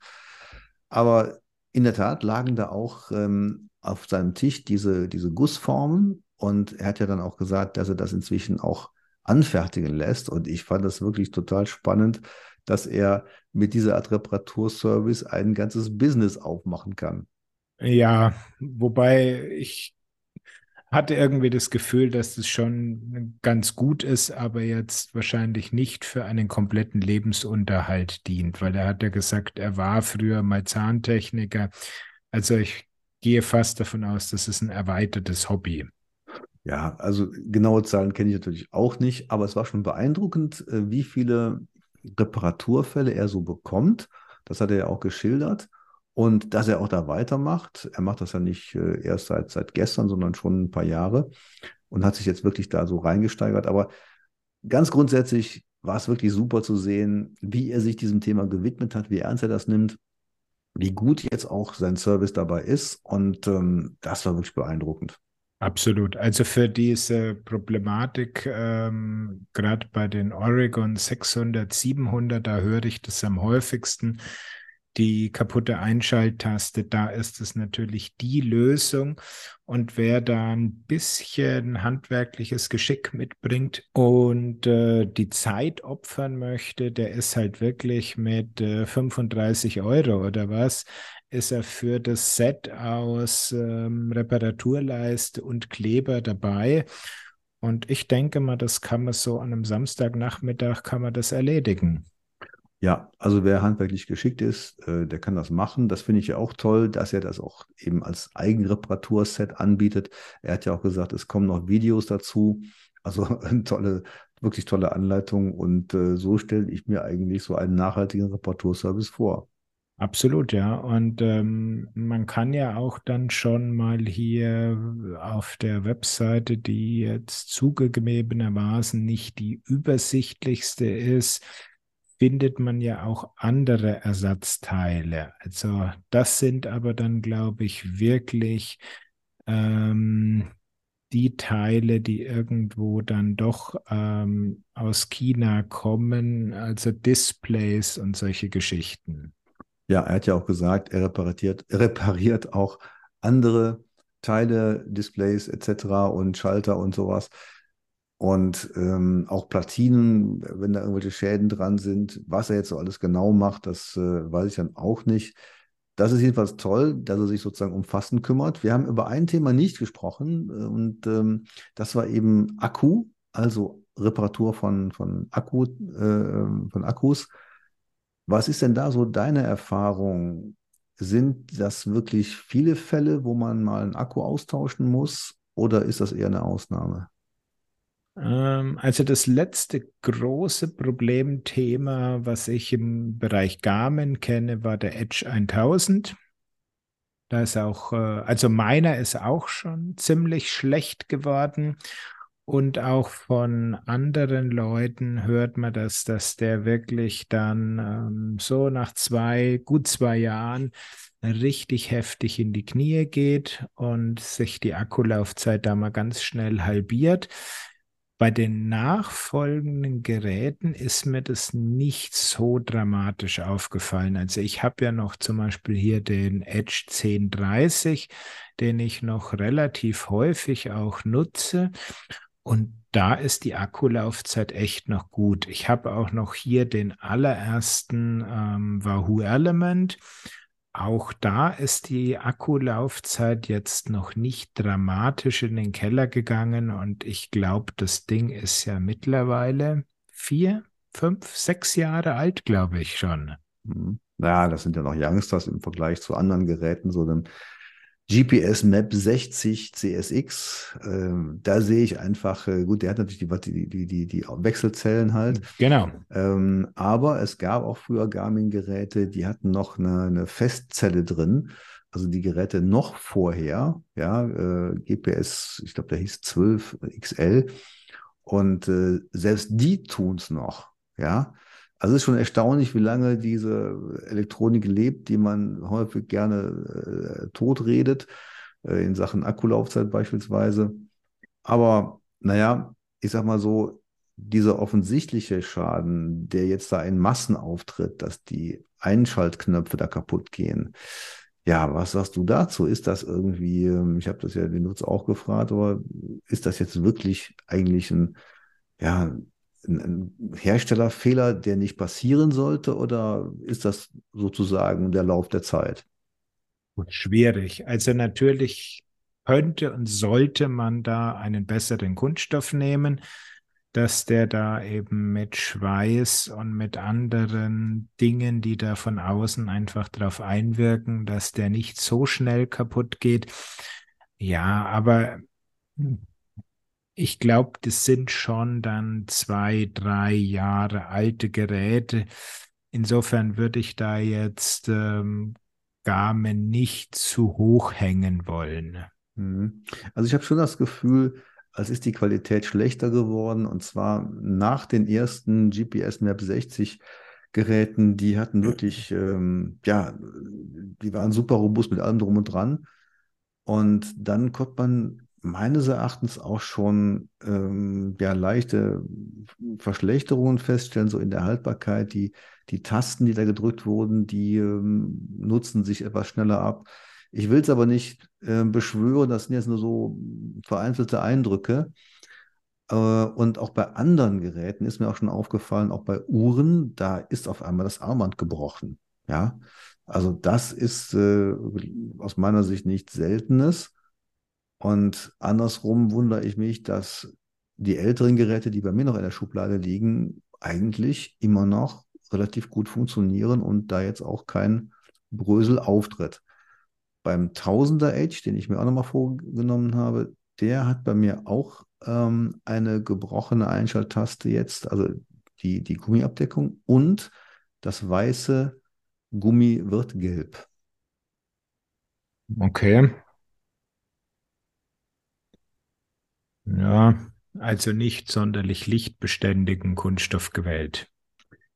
Speaker 3: Aber in der Tat lagen da auch ähm, auf seinem Tisch diese, diese Gussformen und er hat ja dann auch gesagt, dass er das inzwischen auch anfertigen lässt und ich fand das wirklich total spannend, dass er mit dieser Art Reparaturservice ein ganzes Business aufmachen kann.
Speaker 1: Ja, wobei ich hatte irgendwie das Gefühl, dass das schon ganz gut ist, aber jetzt wahrscheinlich nicht für einen kompletten Lebensunterhalt dient, weil er hat ja gesagt, er war früher mal Zahntechniker. Also ich gehe fast davon aus, das ist ein erweitertes Hobby.
Speaker 3: Ja, also genaue Zahlen kenne ich natürlich auch nicht, aber es war schon beeindruckend, äh, wie viele Reparaturfälle er so bekommt. Das hat er ja auch geschildert. Und dass er auch da weitermacht, er macht das ja nicht äh, erst seit, seit gestern, sondern schon ein paar Jahre und hat sich jetzt wirklich da so reingesteigert. Aber ganz grundsätzlich war es wirklich super zu sehen, wie er sich diesem Thema gewidmet hat, wie ernst er das nimmt, wie gut jetzt auch sein Service dabei ist. Und ähm, das war wirklich beeindruckend.
Speaker 1: Absolut. Also für diese Problematik, ähm, gerade bei den Oregon 600, 700, da höre ich das am häufigsten, die kaputte Einschalttaste, da ist es natürlich die Lösung. Und wer da ein bisschen handwerkliches Geschick mitbringt und äh, die Zeit opfern möchte, der ist halt wirklich mit äh, 35 Euro oder was, ist er für das Set aus ähm, Reparaturleiste und Kleber dabei. Und ich denke mal, das kann man so an einem Samstagnachmittag kann man das erledigen.
Speaker 3: Ja, also wer handwerklich geschickt ist, äh, der kann das machen. Das finde ich ja auch toll, dass er das auch eben als Eigenreparaturset anbietet. Er hat ja auch gesagt, es kommen noch Videos dazu. Also <laughs> eine tolle, wirklich tolle Anleitung. Und äh, so stelle ich mir eigentlich so einen nachhaltigen Reparaturservice vor.
Speaker 1: Absolut, ja. Und ähm, man kann ja auch dann schon mal hier auf der Webseite, die jetzt zugegebenermaßen nicht die übersichtlichste ist, findet man ja auch andere Ersatzteile. Also das sind aber dann, glaube ich, wirklich ähm, die Teile, die irgendwo dann doch ähm, aus China kommen, also Displays und solche Geschichten.
Speaker 3: Ja, er hat ja auch gesagt, er repariert, er repariert auch andere Teile, Displays etc. und Schalter und sowas. Und ähm, auch Platinen, wenn da irgendwelche Schäden dran sind, was er jetzt so alles genau macht, das äh, weiß ich dann auch nicht. Das ist jedenfalls toll, dass er sich sozusagen umfassend kümmert. Wir haben über ein Thema nicht gesprochen äh, und ähm, das war eben Akku, also Reparatur von, von, Akku, äh, von Akkus. Was ist denn da so deine Erfahrung? Sind das wirklich viele Fälle, wo man mal einen Akku austauschen muss oder ist das eher eine Ausnahme?
Speaker 1: Ähm, also das letzte große Problemthema, was ich im Bereich Garmin kenne, war der Edge 1000. Da ist auch, äh, also meiner ist auch schon ziemlich schlecht geworden. Und auch von anderen Leuten hört man das, dass der wirklich dann ähm, so nach zwei, gut zwei Jahren richtig heftig in die Knie geht und sich die Akkulaufzeit da mal ganz schnell halbiert. Bei den nachfolgenden Geräten ist mir das nicht so dramatisch aufgefallen. Also ich habe ja noch zum Beispiel hier den Edge 1030, den ich noch relativ häufig auch nutze. Und da ist die Akkulaufzeit echt noch gut. Ich habe auch noch hier den allerersten ähm, Wahoo Element. Auch da ist die Akkulaufzeit jetzt noch nicht dramatisch in den Keller gegangen und ich glaube, das Ding ist ja mittlerweile vier, fünf, sechs Jahre alt, glaube ich schon.
Speaker 3: Mhm. Ja, das sind ja noch Youngsters im Vergleich zu anderen Geräten, so dem GPS Map 60 CSX, äh, da sehe ich einfach, äh, gut, der hat natürlich die, die, die, die Wechselzellen halt.
Speaker 1: Genau.
Speaker 3: Ähm, aber es gab auch früher Garmin-Geräte, die hatten noch eine, eine Festzelle drin. Also die Geräte noch vorher, ja, äh, GPS, ich glaube, der hieß 12 XL. Und äh, selbst die tun es noch, ja. Also es ist schon erstaunlich, wie lange diese Elektronik lebt, die man häufig gerne äh, totredet, äh, in Sachen Akkulaufzeit beispielsweise. Aber naja, ich sag mal so, dieser offensichtliche Schaden, der jetzt da in Massen auftritt, dass die Einschaltknöpfe da kaputt gehen. Ja, was sagst du dazu? Ist das irgendwie, ähm, ich habe das ja den Nutzer auch gefragt, aber ist das jetzt wirklich eigentlich ein, ja, ein Herstellerfehler, der nicht passieren sollte, oder ist das sozusagen der Lauf der Zeit?
Speaker 1: Schwierig. Also natürlich könnte und sollte man da einen besseren Kunststoff nehmen, dass der da eben mit Schweiß und mit anderen Dingen, die da von außen einfach drauf einwirken, dass der nicht so schnell kaputt geht. Ja, aber ich glaube, das sind schon dann zwei, drei Jahre alte Geräte. Insofern würde ich da jetzt ähm, Garmin nicht zu hoch hängen wollen.
Speaker 3: Mhm. Also ich habe schon das Gefühl, als ist die Qualität schlechter geworden und zwar nach den ersten GPS Map 60 Geräten, die hatten wirklich, ähm, ja, die waren super robust mit allem drum und dran. Und dann konnte man meines Erachtens auch schon ähm, ja, leichte Verschlechterungen feststellen, so in der Haltbarkeit. Die, die Tasten, die da gedrückt wurden, die ähm, nutzen sich etwas schneller ab. Ich will es aber nicht äh, beschwören, das sind jetzt nur so vereinzelte Eindrücke. Äh, und auch bei anderen Geräten ist mir auch schon aufgefallen, auch bei Uhren, da ist auf einmal das Armband gebrochen. Ja, also das ist äh, aus meiner Sicht nichts Seltenes. Und andersrum wundere ich mich, dass die älteren Geräte, die bei mir noch in der Schublade liegen, eigentlich immer noch relativ gut funktionieren und da jetzt auch kein Brösel auftritt. Beim 1000er Edge, den ich mir auch nochmal vorgenommen habe, der hat bei mir auch ähm, eine gebrochene Einschalttaste jetzt, also die, die Gummiabdeckung und das weiße Gummi wird gelb.
Speaker 1: Okay. Ja, also nicht sonderlich lichtbeständigen Kunststoff gewählt.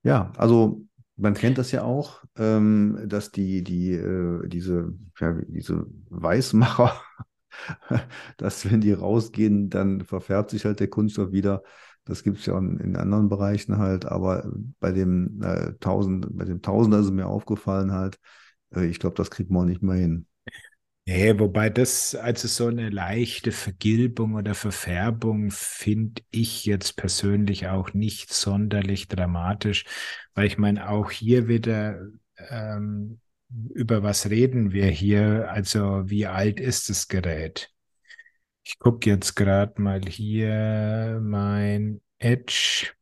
Speaker 3: Ja, also man kennt das ja auch, ähm, dass die, die, äh, diese, ja, diese Weißmacher, <laughs> dass wenn die rausgehen, dann verfärbt sich halt der Kunststoff wieder. Das gibt es ja in, in, anderen Bereichen halt, aber bei dem äh, 1000, bei dem Tausender ist es mir aufgefallen halt, äh, ich glaube, das kriegt man nicht mehr hin.
Speaker 1: Nee, wobei das, also so eine leichte Vergilbung oder Verfärbung finde ich jetzt persönlich auch nicht sonderlich dramatisch, weil ich meine, auch hier wieder, ähm, über was reden wir hier? Also wie alt ist das Gerät? Ich gucke jetzt gerade mal hier mein Edge.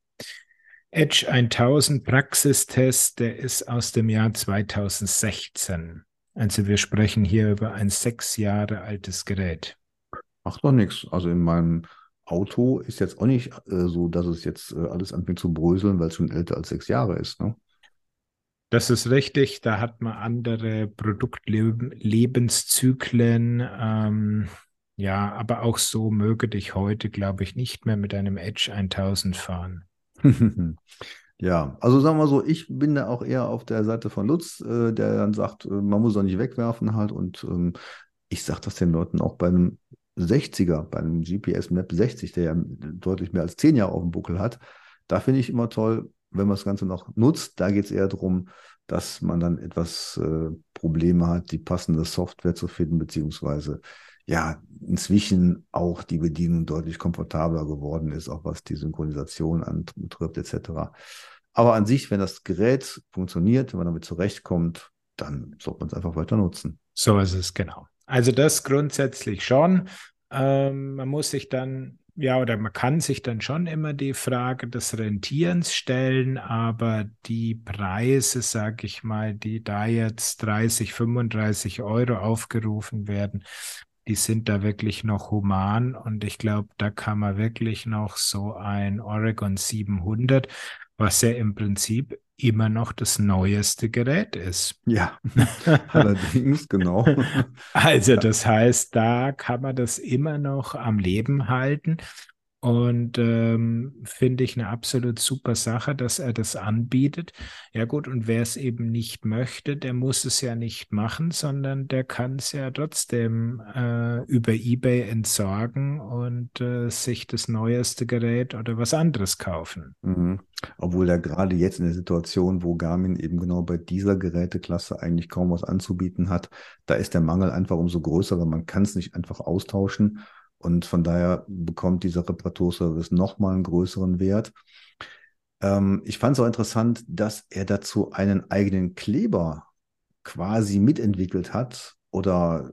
Speaker 1: Edge 1000 Praxistest, der ist aus dem Jahr 2016. Also wir sprechen hier über ein sechs Jahre altes Gerät.
Speaker 3: Macht doch nichts. Also in meinem Auto ist jetzt auch nicht äh, so, dass es jetzt äh, alles anfängt zu bröseln, weil es schon älter als sechs Jahre ist. Ne?
Speaker 1: Das ist richtig. Da hat man andere Produktlebenszyklen. Ähm, ja, aber auch so möge dich heute, glaube ich, nicht mehr mit einem Edge 1000 fahren. <laughs>
Speaker 3: Ja, also sagen wir so, ich bin da auch eher auf der Seite von Lutz, äh, der dann sagt, äh, man muss auch nicht wegwerfen halt. Und ähm, ich sage das den Leuten auch bei einem 60er, bei einem GPS Map 60, der ja deutlich mehr als zehn Jahre auf dem Buckel hat. Da finde ich immer toll, wenn man das Ganze noch nutzt. Da geht es eher darum, dass man dann etwas äh, Probleme hat, die passende Software zu finden, beziehungsweise ja, inzwischen auch die Bedienung deutlich komfortabler geworden ist, auch was die Synchronisation anbetrifft, etc. Aber an sich, wenn das Gerät funktioniert, wenn man damit zurechtkommt, dann sollte man es einfach weiter nutzen.
Speaker 1: So ist es, genau. Also das grundsätzlich schon. Ähm, man muss sich dann, ja, oder man kann sich dann schon immer die Frage des Rentierens stellen, aber die Preise, sage ich mal, die da jetzt 30, 35 Euro aufgerufen werden, die sind da wirklich noch human und ich glaube, da kann man wirklich noch so ein Oregon 700, was ja im Prinzip immer noch das neueste Gerät ist.
Speaker 3: Ja, <laughs> allerdings, genau.
Speaker 1: Also das heißt, da kann man das immer noch am Leben halten. Und ähm, finde ich eine absolut super Sache, dass er das anbietet. Ja gut, und wer es eben nicht möchte, der muss es ja nicht machen, sondern der kann es ja trotzdem äh, über eBay entsorgen und äh, sich das neueste Gerät oder was anderes kaufen.
Speaker 3: Mhm. Obwohl er gerade jetzt in der Situation, wo Garmin eben genau bei dieser Geräteklasse eigentlich kaum was anzubieten hat, da ist der Mangel einfach umso größer, weil man kann es nicht einfach austauschen. Und von daher bekommt dieser Reparaturservice nochmal einen größeren Wert. Ähm, ich fand es auch interessant, dass er dazu einen eigenen Kleber quasi mitentwickelt hat oder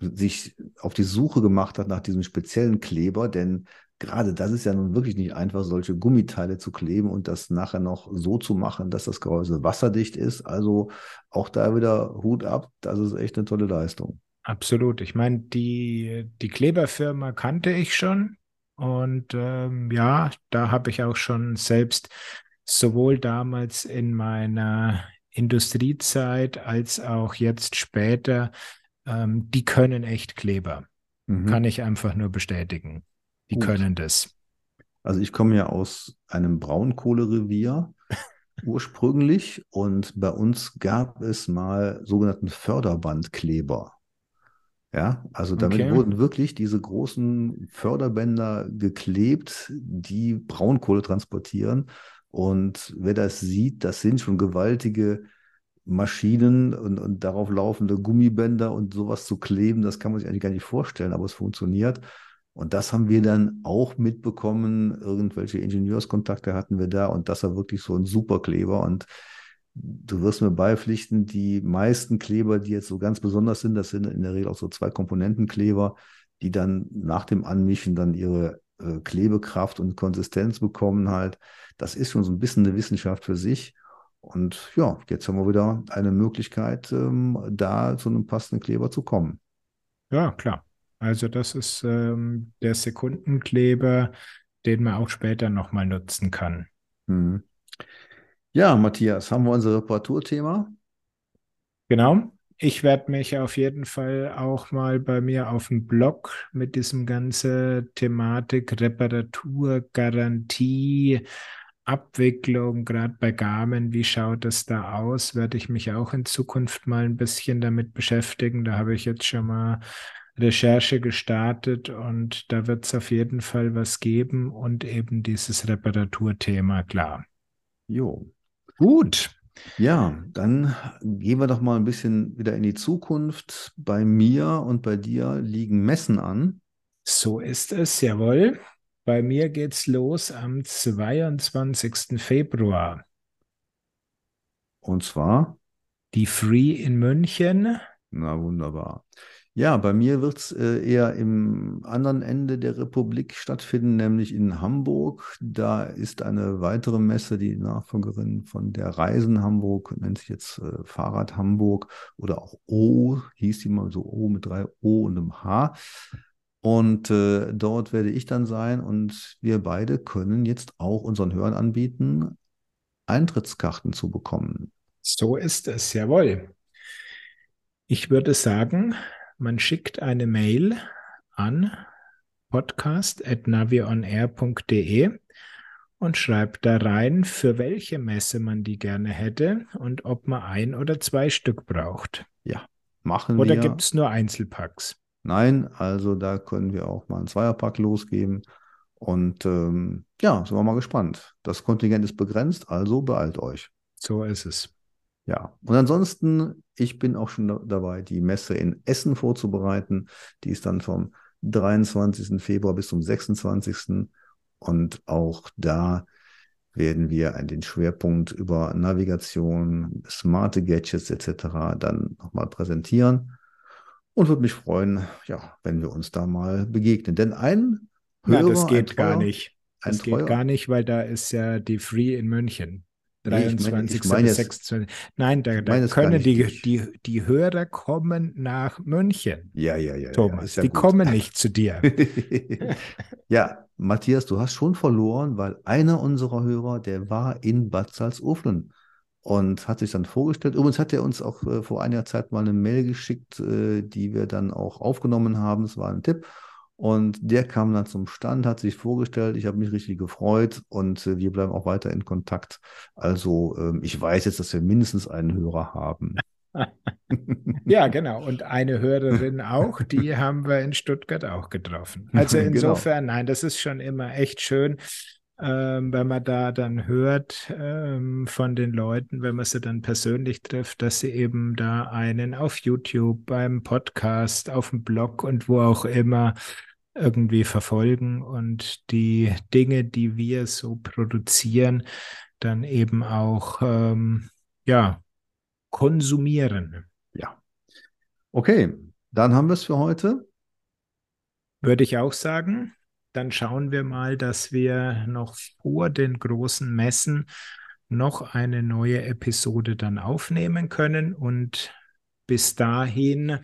Speaker 3: sich auf die Suche gemacht hat nach diesem speziellen Kleber, denn gerade das ist ja nun wirklich nicht einfach, solche Gummiteile zu kleben und das nachher noch so zu machen, dass das Gehäuse wasserdicht ist. Also auch da wieder Hut ab, das ist echt eine tolle Leistung.
Speaker 1: Absolut. Ich meine, die, die Kleberfirma kannte ich schon. Und ähm, ja, da habe ich auch schon selbst sowohl damals in meiner Industriezeit als auch jetzt später, ähm, die können echt Kleber. Mhm. Kann ich einfach nur bestätigen. Die Gut. können das.
Speaker 3: Also ich komme ja aus einem Braunkohlerevier <laughs> ursprünglich und bei uns gab es mal sogenannten Förderbandkleber. Ja, also damit okay. wurden wirklich diese großen Förderbänder geklebt, die Braunkohle transportieren. Und wer das sieht, das sind schon gewaltige Maschinen und, und darauf laufende Gummibänder und sowas zu kleben, das kann man sich eigentlich gar nicht vorstellen, aber es funktioniert. Und das haben wir dann auch mitbekommen. Irgendwelche Ingenieurskontakte hatten wir da und das war wirklich so ein Superkleber. Und du wirst mir beipflichten, die meisten Kleber, die jetzt so ganz besonders sind, das sind in der Regel auch so zwei Komponentenkleber, die dann nach dem Anmischen dann ihre äh, Klebekraft und Konsistenz bekommen halt. Das ist schon so ein bisschen eine Wissenschaft für sich. Und ja, jetzt haben wir wieder eine Möglichkeit, ähm, da zu einem passenden Kleber zu kommen.
Speaker 1: Ja, klar. Also das ist ähm, der Sekundenkleber, den man auch später nochmal nutzen kann. Mhm.
Speaker 3: Ja, Matthias, haben wir unser Reparaturthema?
Speaker 1: Genau. Ich werde mich auf jeden Fall auch mal bei mir auf dem Blog mit diesem ganze Thematik Reparatur, Garantie, Abwicklung, gerade bei Garmin, wie schaut es da aus? Werde ich mich auch in Zukunft mal ein bisschen damit beschäftigen. Da habe ich jetzt schon mal Recherche gestartet und da wird es auf jeden Fall was geben und eben dieses Reparaturthema, klar.
Speaker 3: Jo, Gut. Ja, dann gehen wir doch mal ein bisschen wieder in die Zukunft. Bei mir und bei dir liegen Messen an.
Speaker 1: So ist es, jawohl. Bei mir geht's los am 22. Februar.
Speaker 3: Und zwar?
Speaker 1: Die Free in München.
Speaker 3: Na wunderbar. Ja, bei mir wird es äh, eher im anderen Ende der Republik stattfinden, nämlich in Hamburg. Da ist eine weitere Messe, die Nachfolgerin von der Reisen Hamburg, nennt sich jetzt äh, Fahrrad Hamburg oder auch O, hieß die mal so O mit drei O und einem H. Und äh, dort werde ich dann sein und wir beide können jetzt auch unseren Hörern anbieten, Eintrittskarten zu bekommen.
Speaker 1: So ist es, jawohl. Ich würde sagen, man schickt eine Mail an podcast.navionair.de und schreibt da rein, für welche Messe man die gerne hätte und ob man ein oder zwei Stück braucht.
Speaker 3: Ja, machen
Speaker 1: oder
Speaker 3: wir.
Speaker 1: Oder gibt es nur Einzelpacks?
Speaker 3: Nein, also da können wir auch mal einen Zweierpack losgeben. Und ähm, ja, sind wir mal gespannt. Das Kontingent ist begrenzt, also beeilt euch.
Speaker 1: So ist es.
Speaker 3: Ja, und ansonsten, ich bin auch schon dabei, die Messe in Essen vorzubereiten. Die ist dann vom 23. Februar bis zum 26. Und auch da werden wir den Schwerpunkt über Navigation, smarte Gadgets etc. dann nochmal präsentieren. Und würde mich freuen, ja, wenn wir uns da mal begegnen. Denn ein
Speaker 1: Hörer, Na, das geht Treuer, gar nicht. Das geht gar nicht, weil da ist ja die Free in München. 23. Ich meine, ich 26. Nein, da, da können die, die, die Hörer kommen nach München.
Speaker 3: Ja, ja, ja.
Speaker 1: Thomas,
Speaker 3: ja,
Speaker 1: die gut. kommen nicht zu dir. <laughs>
Speaker 3: ja, Matthias, du hast schon verloren, weil einer unserer Hörer, der war in Bad Salzuflen und hat sich dann vorgestellt. Übrigens hat er uns auch äh, vor einiger Zeit mal eine Mail geschickt, äh, die wir dann auch aufgenommen haben. Das war ein Tipp. Und der kam dann zum Stand, hat sich vorgestellt. Ich habe mich richtig gefreut und äh, wir bleiben auch weiter in Kontakt. Also ähm, ich weiß jetzt, dass wir mindestens einen Hörer haben. <laughs>
Speaker 1: ja, genau. Und eine Hörerin auch, die <laughs> haben wir in Stuttgart auch getroffen. Also <laughs> genau. insofern, genau. nein, das ist schon immer echt schön, ähm, wenn man da dann hört ähm, von den Leuten, wenn man sie dann persönlich trifft, dass sie eben da einen auf YouTube, beim Podcast, auf dem Blog und wo auch immer irgendwie verfolgen und die Dinge, die wir so produzieren, dann eben auch ähm, ja konsumieren.
Speaker 3: Ja. Okay, dann haben wir es für heute.
Speaker 1: Würde ich auch sagen. Dann schauen wir mal, dass wir noch vor den großen Messen noch eine neue Episode dann aufnehmen können. Und bis dahin,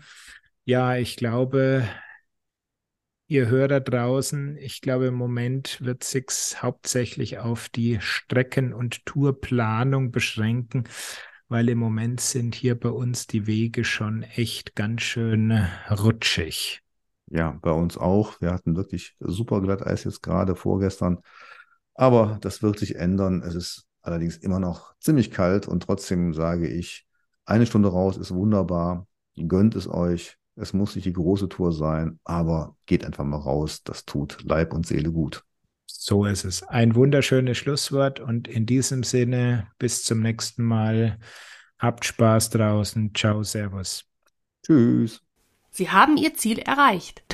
Speaker 1: ja, ich glaube, ihr Hörer draußen, ich glaube, im Moment wird sich hauptsächlich auf die Strecken- und Tourplanung beschränken, weil im Moment sind hier bei uns die Wege schon echt ganz schön rutschig.
Speaker 3: Ja, bei uns auch. Wir hatten wirklich super Glatteis jetzt gerade vorgestern. Aber das wird sich ändern. Es ist allerdings immer noch ziemlich kalt und trotzdem sage ich, eine Stunde raus ist wunderbar. Gönnt es euch. Es muss nicht die große Tour sein, aber geht einfach mal raus. Das tut Leib und Seele gut.
Speaker 1: So ist es. Ein wunderschönes Schlusswort und in diesem Sinne bis zum nächsten Mal. Habt Spaß draußen. Ciao, Servus.
Speaker 3: Tschüss.
Speaker 5: Sie haben Ihr Ziel erreicht.